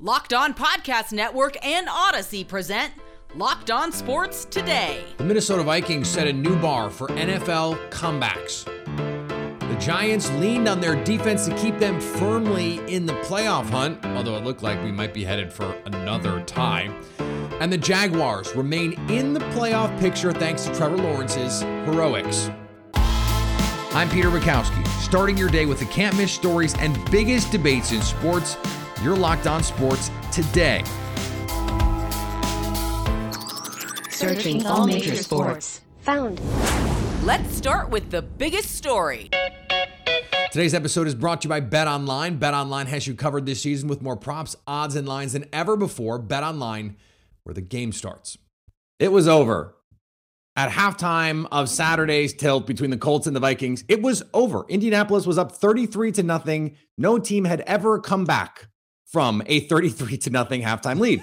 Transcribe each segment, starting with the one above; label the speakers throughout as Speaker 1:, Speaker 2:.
Speaker 1: Locked On Podcast Network and Odyssey present Locked On Sports Today.
Speaker 2: The Minnesota Vikings set a new bar for NFL comebacks. The Giants leaned on their defense to keep them firmly in the playoff hunt, although it looked like we might be headed for another tie. And the Jaguars remain in the playoff picture thanks to Trevor Lawrence's heroics. I'm Peter Bukowski, starting your day with the can't miss stories and biggest debates in sports. You're locked on sports today.
Speaker 3: Searching all major sports. Found.
Speaker 1: Let's start with the biggest story.
Speaker 2: Today's episode is brought to you by Bet Online. Bet Online has you covered this season with more props, odds, and lines than ever before. Bet Online, where the game starts. It was over. At halftime of Saturday's tilt between the Colts and the Vikings, it was over. Indianapolis was up 33 to nothing. No team had ever come back from a 33 to nothing halftime lead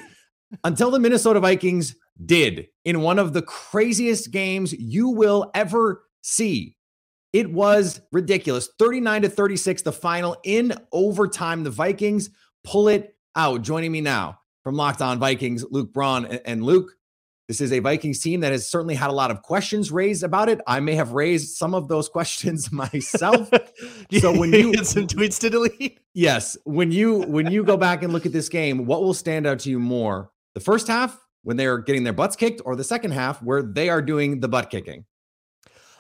Speaker 2: until the Minnesota Vikings did in one of the craziest games you will ever see. It was ridiculous. 39 to 36, the final in overtime. The Vikings pull it out. Joining me now from Locked On Vikings, Luke Braun. And Luke, this is a Vikings team that has certainly had a lot of questions raised about it. I may have raised some of those questions myself.
Speaker 4: so when you get some tweets to delete,
Speaker 2: yes, when you when you go back and look at this game, what will stand out to you more? The first half when they are getting their butts kicked, or the second half where they are doing the butt kicking?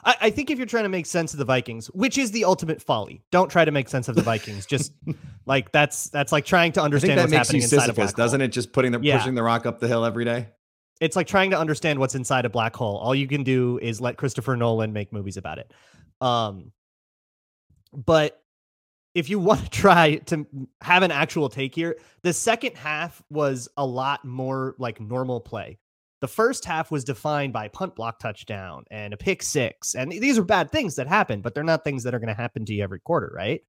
Speaker 4: I, I think if you're trying to make sense of the Vikings, which is the ultimate folly, don't try to make sense of the Vikings. Just like that's that's like trying to understand
Speaker 2: that
Speaker 4: what's
Speaker 2: makes
Speaker 4: happening
Speaker 2: you Sisyphus,
Speaker 4: hole.
Speaker 2: doesn't it? Just putting the
Speaker 4: Yeah.
Speaker 2: pushing the rock up the hill every day.
Speaker 4: It's like trying to understand what's inside a black hole. All you can do is let Christopher Nolan make movies about it. Um, but if you want to try to have an actual take here, the second half was a lot more like normal play. The first half was defined by punt block touchdown and a pick six. And these are bad things that happen, but they're not things that are going to happen to you every quarter, right?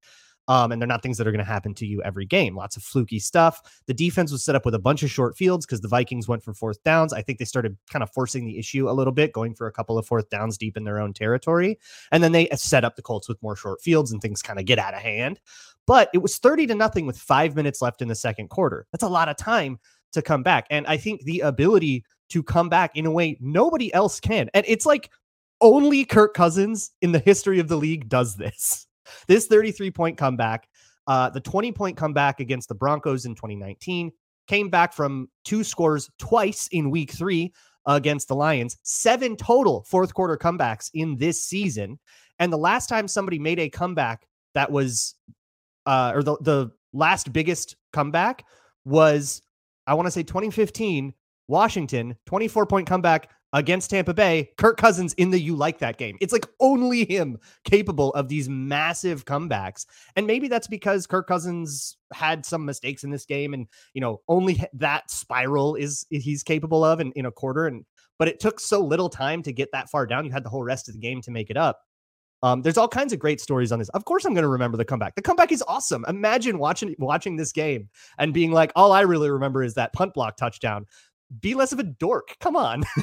Speaker 4: Um, and they're not things that are going to happen to you every game. Lots of fluky stuff. The defense was set up with a bunch of short fields because the Vikings went for fourth downs. I think they started kind of forcing the issue a little bit, going for a couple of fourth downs deep in their own territory. And then they set up the Colts with more short fields and things kind of get out of hand. But it was 30 to nothing with five minutes left in the second quarter. That's a lot of time to come back. And I think the ability to come back in a way nobody else can. And it's like only Kirk Cousins in the history of the league does this. This 33 point comeback, uh, the 20 point comeback against the Broncos in 2019, came back from two scores twice in week three against the Lions, seven total fourth quarter comebacks in this season. And the last time somebody made a comeback that was, uh, or the, the last biggest comeback was, I want to say 2015, Washington, 24 point comeback against Tampa Bay, Kirk Cousins in the you like that game. It's like only him capable of these massive comebacks. And maybe that's because Kirk Cousins had some mistakes in this game and, you know, only that spiral is he's capable of in, in a quarter and but it took so little time to get that far down. You had the whole rest of the game to make it up. Um, there's all kinds of great stories on this. Of course, I'm going to remember the comeback. The comeback is awesome. Imagine watching watching this game and being like, all I really remember is that punt block touchdown. Be less of a dork. Come on.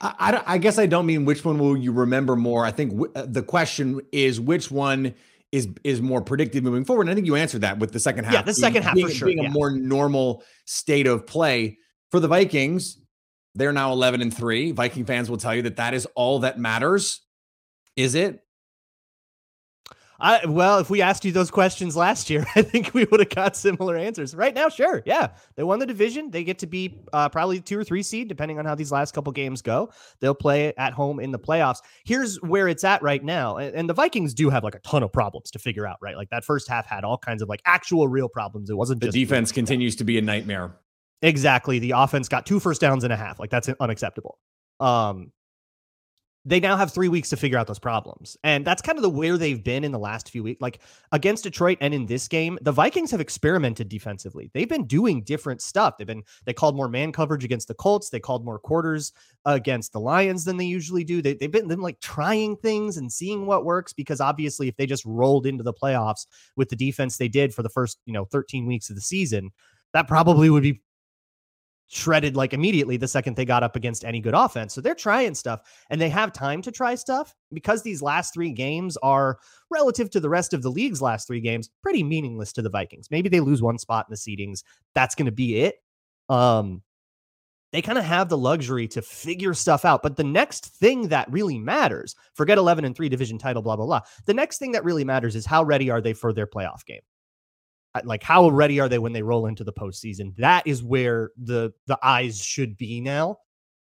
Speaker 2: I, I, I guess I don't mean which one will you remember more. I think w- uh, the question is which one is is more predictive moving forward. And I think you answered that with the second half.
Speaker 4: Yeah, the
Speaker 2: being-
Speaker 4: second half for sure,
Speaker 2: being
Speaker 4: yeah.
Speaker 2: a more normal state of play for the Vikings. They're now eleven and three. Viking fans will tell you that that is all that matters. Is it?
Speaker 4: I well, if we asked you those questions last year, I think we would have got similar answers. Right now, sure, yeah, they won the division. They get to be uh, probably two or three seed, depending on how these last couple games go. They'll play at home in the playoffs. Here's where it's at right now, and, and the Vikings do have like a ton of problems to figure out. Right, like that first half had all kinds of like actual real problems. It wasn't
Speaker 2: The
Speaker 4: just
Speaker 2: defense continues to be a nightmare.
Speaker 4: Exactly. The offense got two first downs and a half. Like that's unacceptable. Um, they now have three weeks to figure out those problems. And that's kind of the where they've been in the last few weeks. Like against Detroit and in this game, the Vikings have experimented defensively. They've been doing different stuff. They've been they called more man coverage against the Colts. They called more quarters against the Lions than they usually do. They, they've been them like trying things and seeing what works because obviously if they just rolled into the playoffs with the defense they did for the first, you know, 13 weeks of the season, that probably would be shredded like immediately the second they got up against any good offense. So they're trying stuff and they have time to try stuff because these last three games are relative to the rest of the league's last three games pretty meaningless to the Vikings. Maybe they lose one spot in the seedings. That's going to be it. Um they kind of have the luxury to figure stuff out. But the next thing that really matters, forget 11 and 3 division title, blah, blah, blah. The next thing that really matters is how ready are they for their playoff game? Like how ready are they when they roll into the postseason? That is where the the eyes should be now.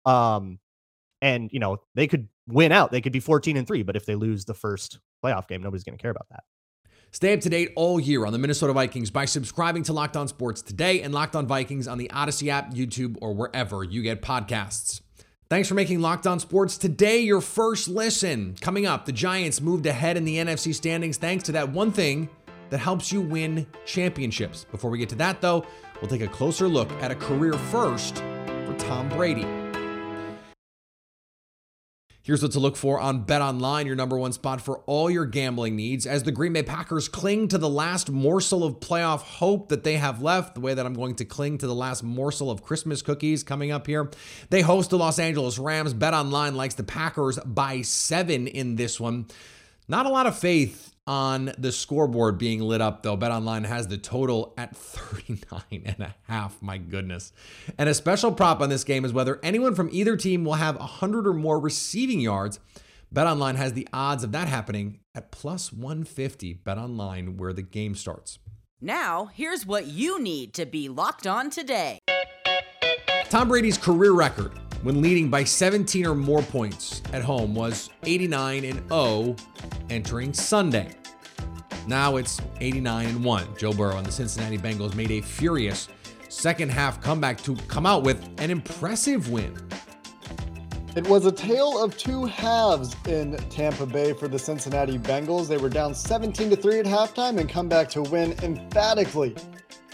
Speaker 4: Um, and you know, they could win out. They could be 14 and 3, but if they lose the first playoff game, nobody's going to care about that.
Speaker 2: Stay up to date all year on the Minnesota Vikings by subscribing to Locked On Sports today and Locked On Vikings on the Odyssey app, YouTube, or wherever you get podcasts. Thanks for making Locked On Sports today your first listen. Coming up, the Giants moved ahead in the NFC standings thanks to that one thing that helps you win championships. Before we get to that, though, we'll take a closer look at a career first for Tom Brady. Here's what to look for on Bet Online, your number one spot for all your gambling needs. As the Green Bay Packers cling to the last morsel of playoff hope that they have left, the way that I'm going to cling to the last morsel of Christmas cookies coming up here. They host the Los Angeles Rams. Bet Online likes the Packers by seven in this one. Not a lot of faith on the scoreboard being lit up though. BetOnline has the total at 39 and a half. My goodness. And a special prop on this game is whether anyone from either team will have 100 or more receiving yards. BetOnline has the odds of that happening at plus 150. BetOnline where the game starts.
Speaker 1: Now, here's what you need to be locked on today.
Speaker 2: Tom Brady's career record when leading by 17 or more points at home was 89 and 0 entering Sunday. Now it's 89 and 1. Joe Burrow and the Cincinnati Bengals made a furious second half comeback to come out with an impressive win.
Speaker 5: It was a tale of two halves in Tampa Bay for the Cincinnati Bengals. They were down 17 to 3 at halftime and come back to win emphatically.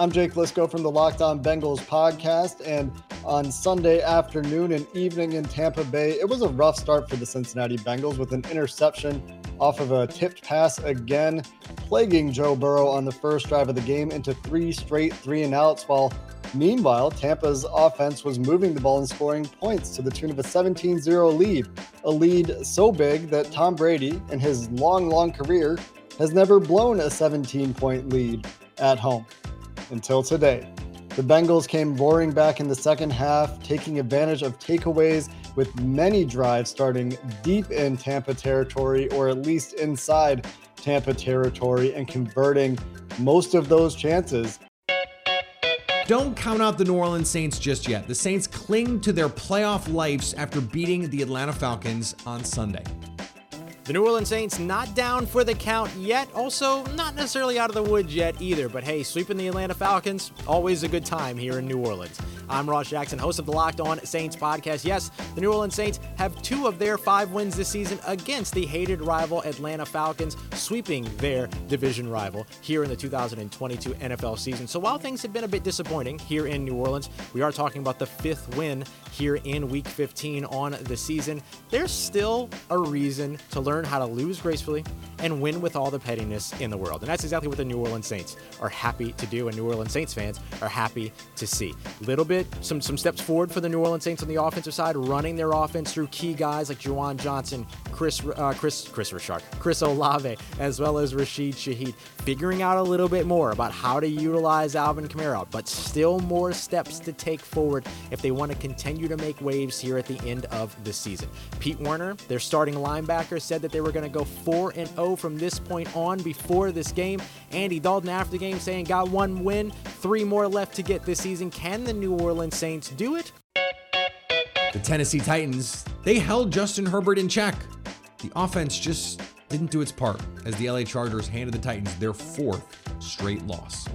Speaker 5: I'm Jake Liskow from the Locked On Bengals podcast, and on Sunday afternoon and evening in Tampa Bay, it was a rough start for the Cincinnati Bengals with an interception off of a tipped pass again, plaguing Joe Burrow on the first drive of the game into three straight three and outs, while meanwhile, Tampa's offense was moving the ball and scoring points to the tune of a 17 0 lead, a lead so big that Tom Brady, in his long, long career, has never blown a 17 point lead at home until today. The Bengals came roaring back in the second half, taking advantage of takeaways with many drives starting deep in Tampa territory or at least inside Tampa territory and converting most of those chances.
Speaker 2: Don't count out the New Orleans Saints just yet. The Saints cling to their playoff lives after beating the Atlanta Falcons on Sunday.
Speaker 6: The New Orleans Saints not down for the count yet, also not necessarily out of the woods yet either, but hey, sweeping the Atlanta Falcons, always a good time here in New Orleans. I'm Ross Jackson, host of the Locked On Saints podcast. Yes, the New Orleans Saints have two of their five wins this season against the hated rival Atlanta Falcons, sweeping their division rival here in the 2022 NFL season. So while things have been a bit disappointing here in New Orleans, we are talking about the fifth win here in week 15 on the season. There's still a reason to learn how to lose gracefully and win with all the pettiness in the world. And that's exactly what the New Orleans Saints are happy to do, and New Orleans Saints fans are happy to see. Little bit, some some steps forward for the New Orleans Saints on the offensive side, running their offense through key guys like Juwan Johnson, Chris uh, Chris Chris Richard, Chris Olave, as well as Rashid Shaheed, figuring out a little bit more about how to utilize Alvin Kamara, but still more steps to take forward if they want to continue to make waves here at the end of the season. Pete Werner, their starting linebacker, said that they were going to go 4 and 0 from this point on before this game. Andy Dalton after the game saying, Got one win, three more left to get this season. Can the New Orleans Saints do it?
Speaker 2: The Tennessee Titans, they held Justin Herbert in check. The offense just didn't do its part as the LA Chargers handed the Titans their fourth straight loss.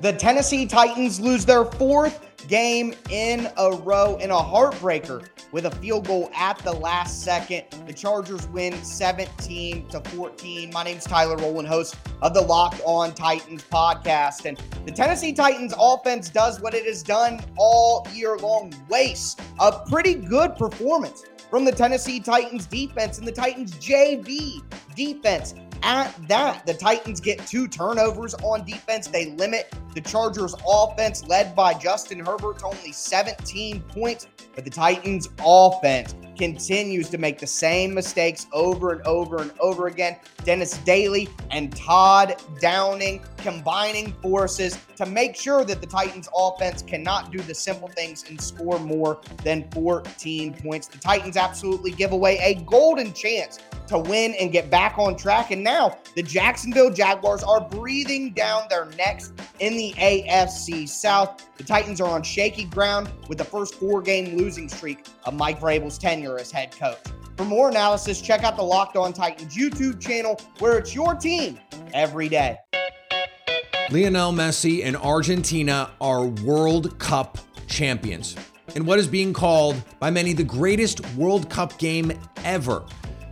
Speaker 7: The Tennessee Titans lose their fourth game in a row in a heartbreaker with a field goal at the last second. The Chargers win 17 to 14. My name's Tyler Rowland, host of the Locked On Titans podcast. And the Tennessee Titans offense does what it has done all year long waste a pretty good performance from the Tennessee Titans defense and the Titans JV defense at that. The Titans get two turnovers on defense. They limit the Chargers' offense, led by Justin Herbert, to only 17 points. But the Titans' offense continues to make the same mistakes over and over and over again. Dennis Daley and Todd Downing combining forces to make sure that the Titans' offense cannot do the simple things and score more than 14 points. The Titans absolutely give away a golden chance to win and get back on track. And now the Jacksonville Jaguars are breathing down their necks in the AFC South. The Titans are on shaky ground with the first four game losing streak of Mike Vrabel's tenure as head coach. For more analysis, check out the Locked On Titans YouTube channel where it's your team every day.
Speaker 2: Lionel Messi and Argentina are World Cup champions in what is being called by many the greatest World Cup game ever.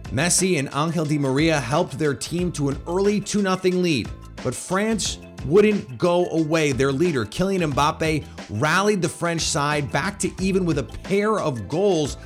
Speaker 2: Messi and Angel Di Maria helped their team to an early 2 0 lead, but France wouldn't go away. Their leader, Kylian Mbappe, rallied the French side back to even with a pair of goals.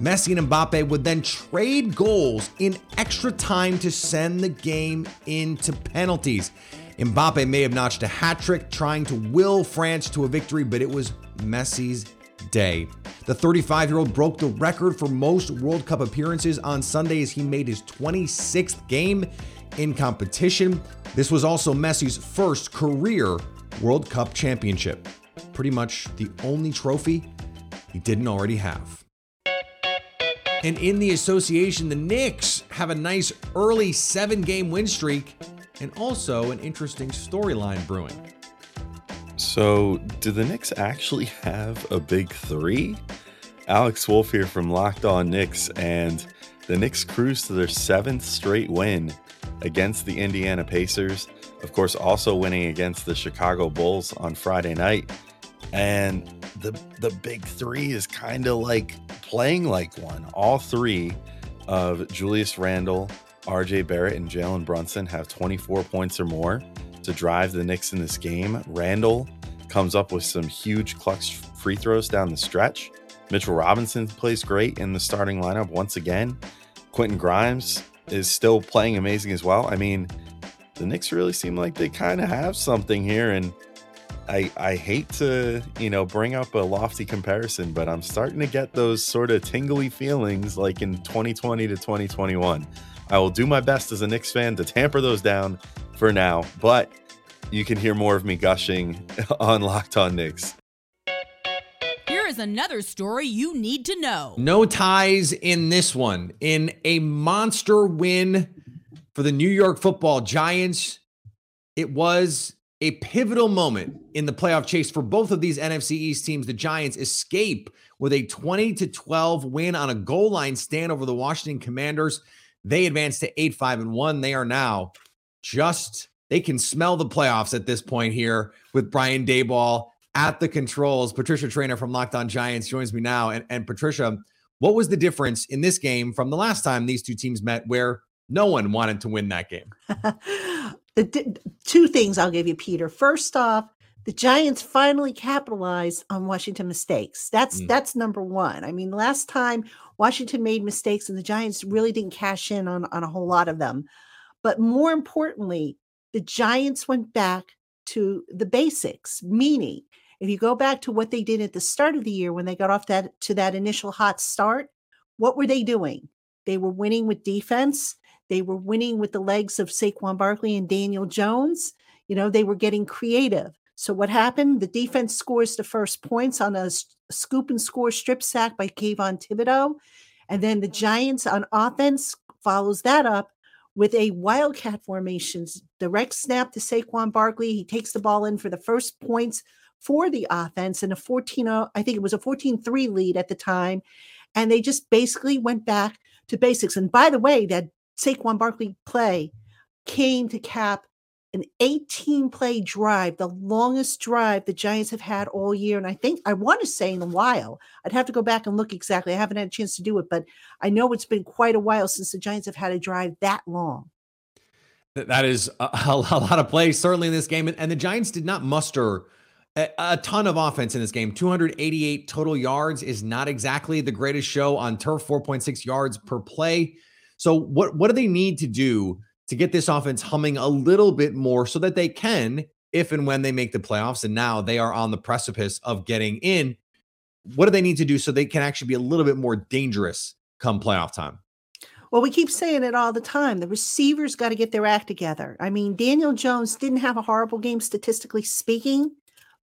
Speaker 2: Messi and Mbappe would then trade goals in extra time to send the game into penalties. Mbappe may have notched a hat trick trying to will France to a victory, but it was Messi's day. The 35 year old broke the record for most World Cup appearances on Sunday as he made his 26th game in competition. This was also Messi's first career World Cup championship. Pretty much the only trophy he didn't already have. And in the association, the Knicks have a nice early seven game win streak and also an interesting storyline brewing.
Speaker 8: So, do the Knicks actually have a big three? Alex Wolf here from Locked On Knicks, and the Knicks cruise to their seventh straight win against the Indiana Pacers. Of course, also winning against the Chicago Bulls on Friday night. And the the big three is kind of like playing like one. All three of Julius Randle, RJ Barrett, and Jalen Brunson have 24 points or more to drive the Knicks in this game. Randle comes up with some huge clutch free throws down the stretch. Mitchell Robinson plays great in the starting lineup once again. Quentin Grimes is still playing amazing as well. I mean, the Knicks really seem like they kind of have something here, and I I hate to you know bring up a lofty comparison, but I'm starting to get those sort of tingly feelings like in 2020 to 2021. I will do my best as a Knicks fan to tamper those down for now, but you can hear more of me gushing on Locked On Knicks.
Speaker 1: Is another story you need to know.
Speaker 2: No ties in this one. In a monster win for the New York football Giants, it was a pivotal moment in the playoff chase for both of these NFC East teams. The Giants escape with a 20 to 12 win on a goal line stand over the Washington Commanders. They advance to 8 5 and 1. They are now just, they can smell the playoffs at this point here with Brian Daboll at the controls. Patricia Traina from Locked On Giants joins me now. And, and Patricia, what was the difference in this game from the last time these two teams met where no one wanted to win that game?
Speaker 9: the, two things I'll give you, Peter. First off, the Giants finally capitalized on Washington mistakes. That's mm. that's number one. I mean, last time Washington made mistakes and the Giants really didn't cash in on, on a whole lot of them. But more importantly, the Giants went back to the basics, meaning if you go back to what they did at the start of the year when they got off that to that initial hot start, what were they doing? They were winning with defense. They were winning with the legs of Saquon Barkley and Daniel Jones. You know, they were getting creative. So what happened? The defense scores the first points on a scoop and score strip sack by Kayvon Thibodeaux. And then the Giants on offense follows that up with a wildcat formation, direct snap to Saquon Barkley. He takes the ball in for the first points for the offense in a 14 uh, I think it was a 14-3 lead at the time. And they just basically went back to basics. And by the way, that Saquon Barkley play came to cap an 18 play drive, the longest drive the Giants have had all year. And I think I want to say in a while, I'd have to go back and look exactly. I haven't had a chance to do it, but I know it's been quite a while since the Giants have had a drive that long.
Speaker 2: That is a, a lot of plays, certainly in this game. And the Giants did not muster a, a ton of offense in this game. 288 total yards is not exactly the greatest show on turf, 4.6 yards per play. So, what, what do they need to do to get this offense humming a little bit more so that they can, if and when they make the playoffs, and now they are on the precipice of getting in. What do they need to do so they can actually be a little bit more dangerous come playoff time?
Speaker 9: Well, we keep saying it all the time. The receivers got to get their act together. I mean, Daniel Jones didn't have a horrible game statistically speaking,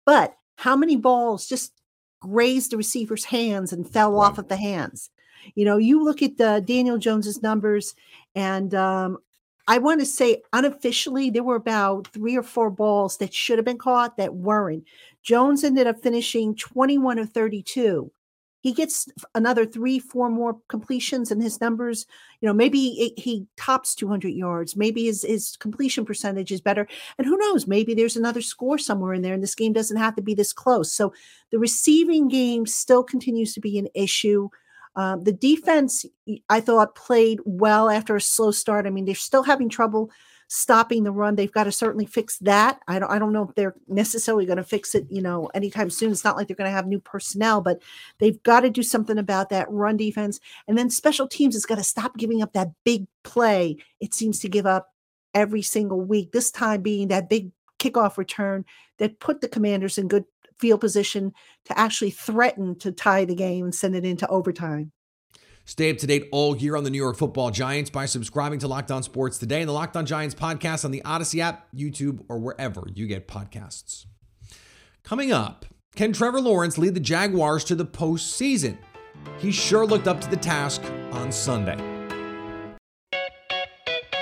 Speaker 9: but how many balls just grazed the receiver's hands and fell
Speaker 2: Right.
Speaker 9: off of the hands? You know, you look at the Daniel Jones's numbers, and um, I want to say unofficially there were about three or four balls that should have been caught that weren't. Jones ended up finishing 21 of 32. He gets another three, four more completions, and his numbers, you know, maybe it, he tops 200 yards. Maybe his, his completion percentage is better. And who knows? Maybe there's another score somewhere in there, and this game doesn't have to be this close. So the receiving game still continues to be an issue. Um, the defense, I thought, played well after a slow start. I mean, they're still having trouble stopping the run. They've got to certainly fix that. I don't, I don't know if they're necessarily going to fix it, you know, anytime soon. It's not like they're going to have new personnel, but they've got to do something about that run defense. And then special teams has got to stop giving up that big play. It seems to give up every single week. This time being that big kickoff return that put the Commanders in good field position to actually threaten to tie the game and send it into overtime.
Speaker 2: Stay up to date all year on the New York Football Giants by subscribing to Locked On Sports today and the Locked On Giants podcast on the Odyssey app, YouTube, or wherever you get podcasts. Coming up, can Trevor Lawrence lead the Jaguars to the postseason? He sure looked up to the task on Sunday.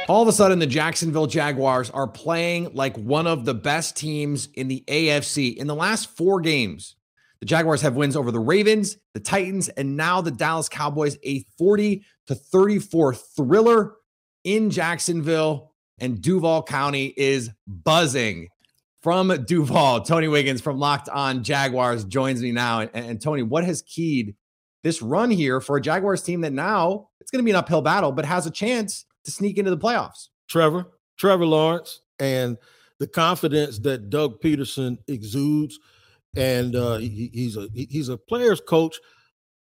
Speaker 2: All of a sudden, the Jacksonville Jaguars are playing like one of the best teams in the AFC. In the last four games, the Jaguars have wins over the Ravens, the Titans, and now the Dallas Cowboys, a 40 to 34 thriller in Jacksonville. And Duval County is buzzing. From Duval, Tony Wiggins from Locked On Jaguars joins me now. And, and Tony, what has keyed this run here for a Jaguars team that now it's going to be an uphill battle, but has a chance to sneak into the playoffs?
Speaker 10: Trevor, Trevor Lawrence, and the confidence that Doug Pederson exudes. And uh, he, he's a he- he's a player's coach,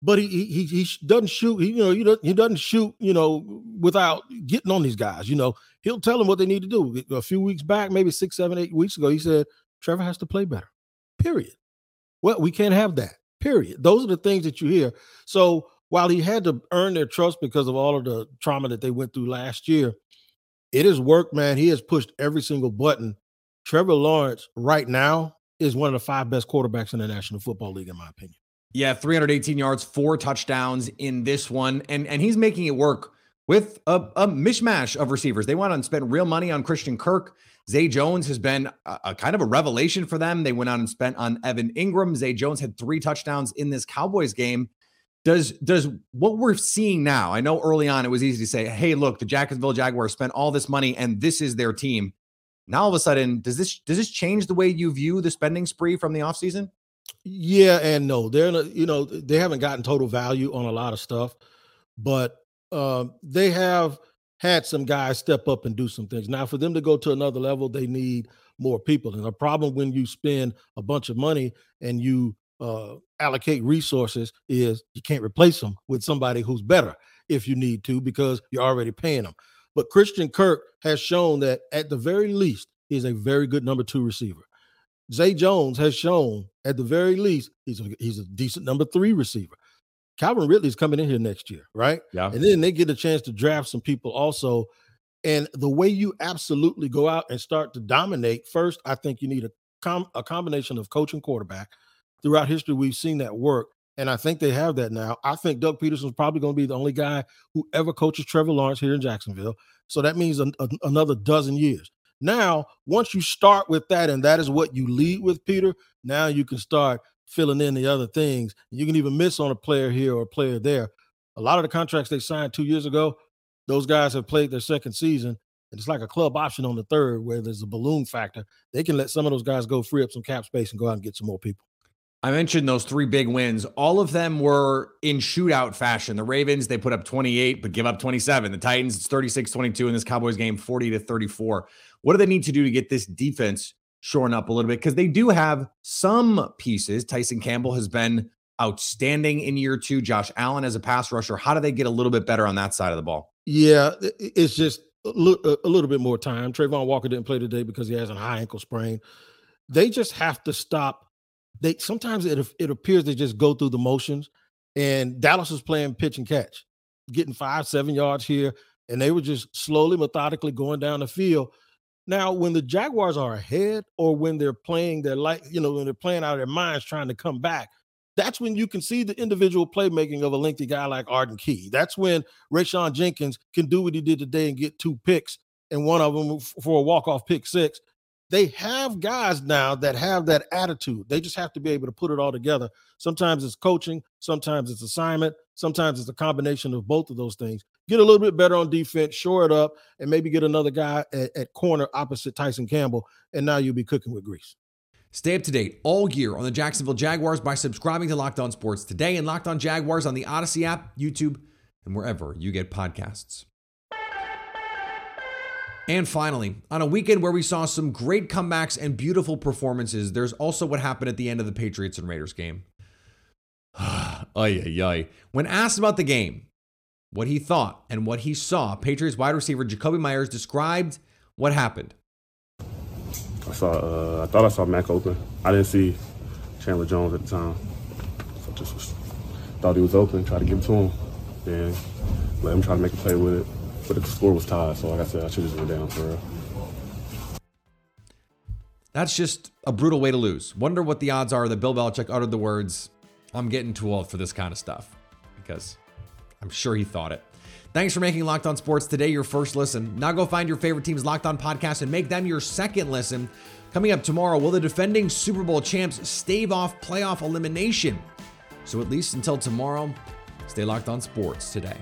Speaker 10: but he he he doesn't shoot. He, you know, he doesn't, he doesn't shoot. You know, without getting on these guys. You know, he'll tell them what they need to do. A few weeks back, maybe six, seven, eight weeks ago, he said Trevor has to play better. Period. Well, we can't have that. Period. Those are the things that you hear. So while he had to earn their trust because of all of the trauma that they went through last year, it has worked, man. He has pushed every single button. Trevor Lawrence, right now, is one of the five best quarterbacks in the National Football League, in my opinion.
Speaker 2: Yeah, 318 yards, four touchdowns in this one. And and he's making it work with a, a mishmash of receivers. They went out and spent real money on Christian Kirk. Zay Jones has been a, a kind of a revelation for them. They went out and spent on Evan Engram. Zay Jones had three touchdowns in this Cowboys game. Does does what we're seeing now? I know early on it was easy to say, "Hey, look, the Jacksonville Jaguars spent all this money and this is their team." Now all of a sudden, does this does this change the way you view the spending spree from the offseason?
Speaker 10: Yeah and no. They're you know, they haven't gotten total value on a lot of stuff, but um, they have had some guys step up and do some things. Now, for them to go to another level, they need more people. And the problem when you spend a bunch of money and you uh, allocate resources is you can't replace them with somebody who's better if you need to because you're already paying them. But Christian Kirk has shown that at the very least, he's a very good number two receiver. Zay Jones has shown at the very least he's a, he's a decent number three receiver. Calvin Ridley's coming in here next year, right?
Speaker 2: Yeah.
Speaker 10: And then they get a chance to draft some people also. And the way you absolutely go out and start to dominate, first, I think you need a, com- a combination of coach and quarterback. Throughout history, we've seen that work. And I think they have that now. I think Doug Pederson's probably going to be the only guy who ever coaches Trevor Lawrence here in Jacksonville. So that means an, an- another dozen years. Now, once you start with that, and that is what you lead with, Peter, now you can start filling in the other things. You can even miss on a player here or a player there. A lot of the contracts they signed two years ago, those guys have played their second season. And it's like a club option on the third where there's a balloon factor. They can let some of those guys go free up some cap space and go out and get some more people.
Speaker 2: I mentioned those three big wins. All of them were in shootout fashion. The Ravens, they put up 28, but give up 27. The Titans, it's 36 22 in this Cowboys game, 40 to 34. What do they need to do to get this defense shorn up a little bit? Because they do have some pieces. Tyson Campbell has been outstanding in year two. Josh Allen as a pass rusher. How do they get a little bit better on that side of the ball?
Speaker 10: Yeah, it's just a little bit more time. Travon Walker didn't play today because he has a high ankle sprain. They just have to stop. They sometimes it it appears they just go through the motions. And Dallas was playing pitch and catch, getting five, seven yards here, and they were just slowly, methodically going down the field. Now, when the Jaguars are ahead, or when they're playing their like, you know, when they're playing out of their minds trying to come back, that's when you can see the individual playmaking of a lengthy guy like Arden Key. That's when Rayshawn Jenkins can do what he did today and get two picks, and one of them for a walk-off pick six. They have guys now that have that attitude. They just have to be able to put it all together. Sometimes it's coaching, sometimes it's assignment, sometimes it's a combination of both of those things. Get a little bit better on defense, shore it up, and maybe get another guy at, at corner opposite Tyson Campbell, and now you'll be cooking with grease.
Speaker 2: Stay up to date all year on the Jacksonville Jaguars by subscribing to Locked On Sports today and Locked On Jaguars on the Odyssey app, YouTube, and wherever you get podcasts. And finally, on a weekend where we saw some great comebacks and beautiful performances, there's also what happened at the end of the Patriots and Raiders game. ay, ay, ay. When asked about the game, what he thought and what he saw, Patriots wide receiver Jakobi Myers described what happened.
Speaker 11: I saw. Uh, I thought I saw Mac open. I didn't see Chandler Jones at the time, so just was, thought he was open. Tried to give it to him, and let him try to make a play with it. But the score was tied, so like I said, I should just went down for real.
Speaker 2: That's just a brutal way to lose. Wonder what the odds are that Bill Belichick uttered the words, I'm getting too old for this kind of stuff. Because I'm sure he thought it. Thanks for making Locked On Sports today your first listen. Now go find your favorite team's Locked On podcast and make them your second listen. Coming up tomorrow, will the defending Super Bowl champs stave off playoff elimination? So at least until tomorrow, stay locked on sports today.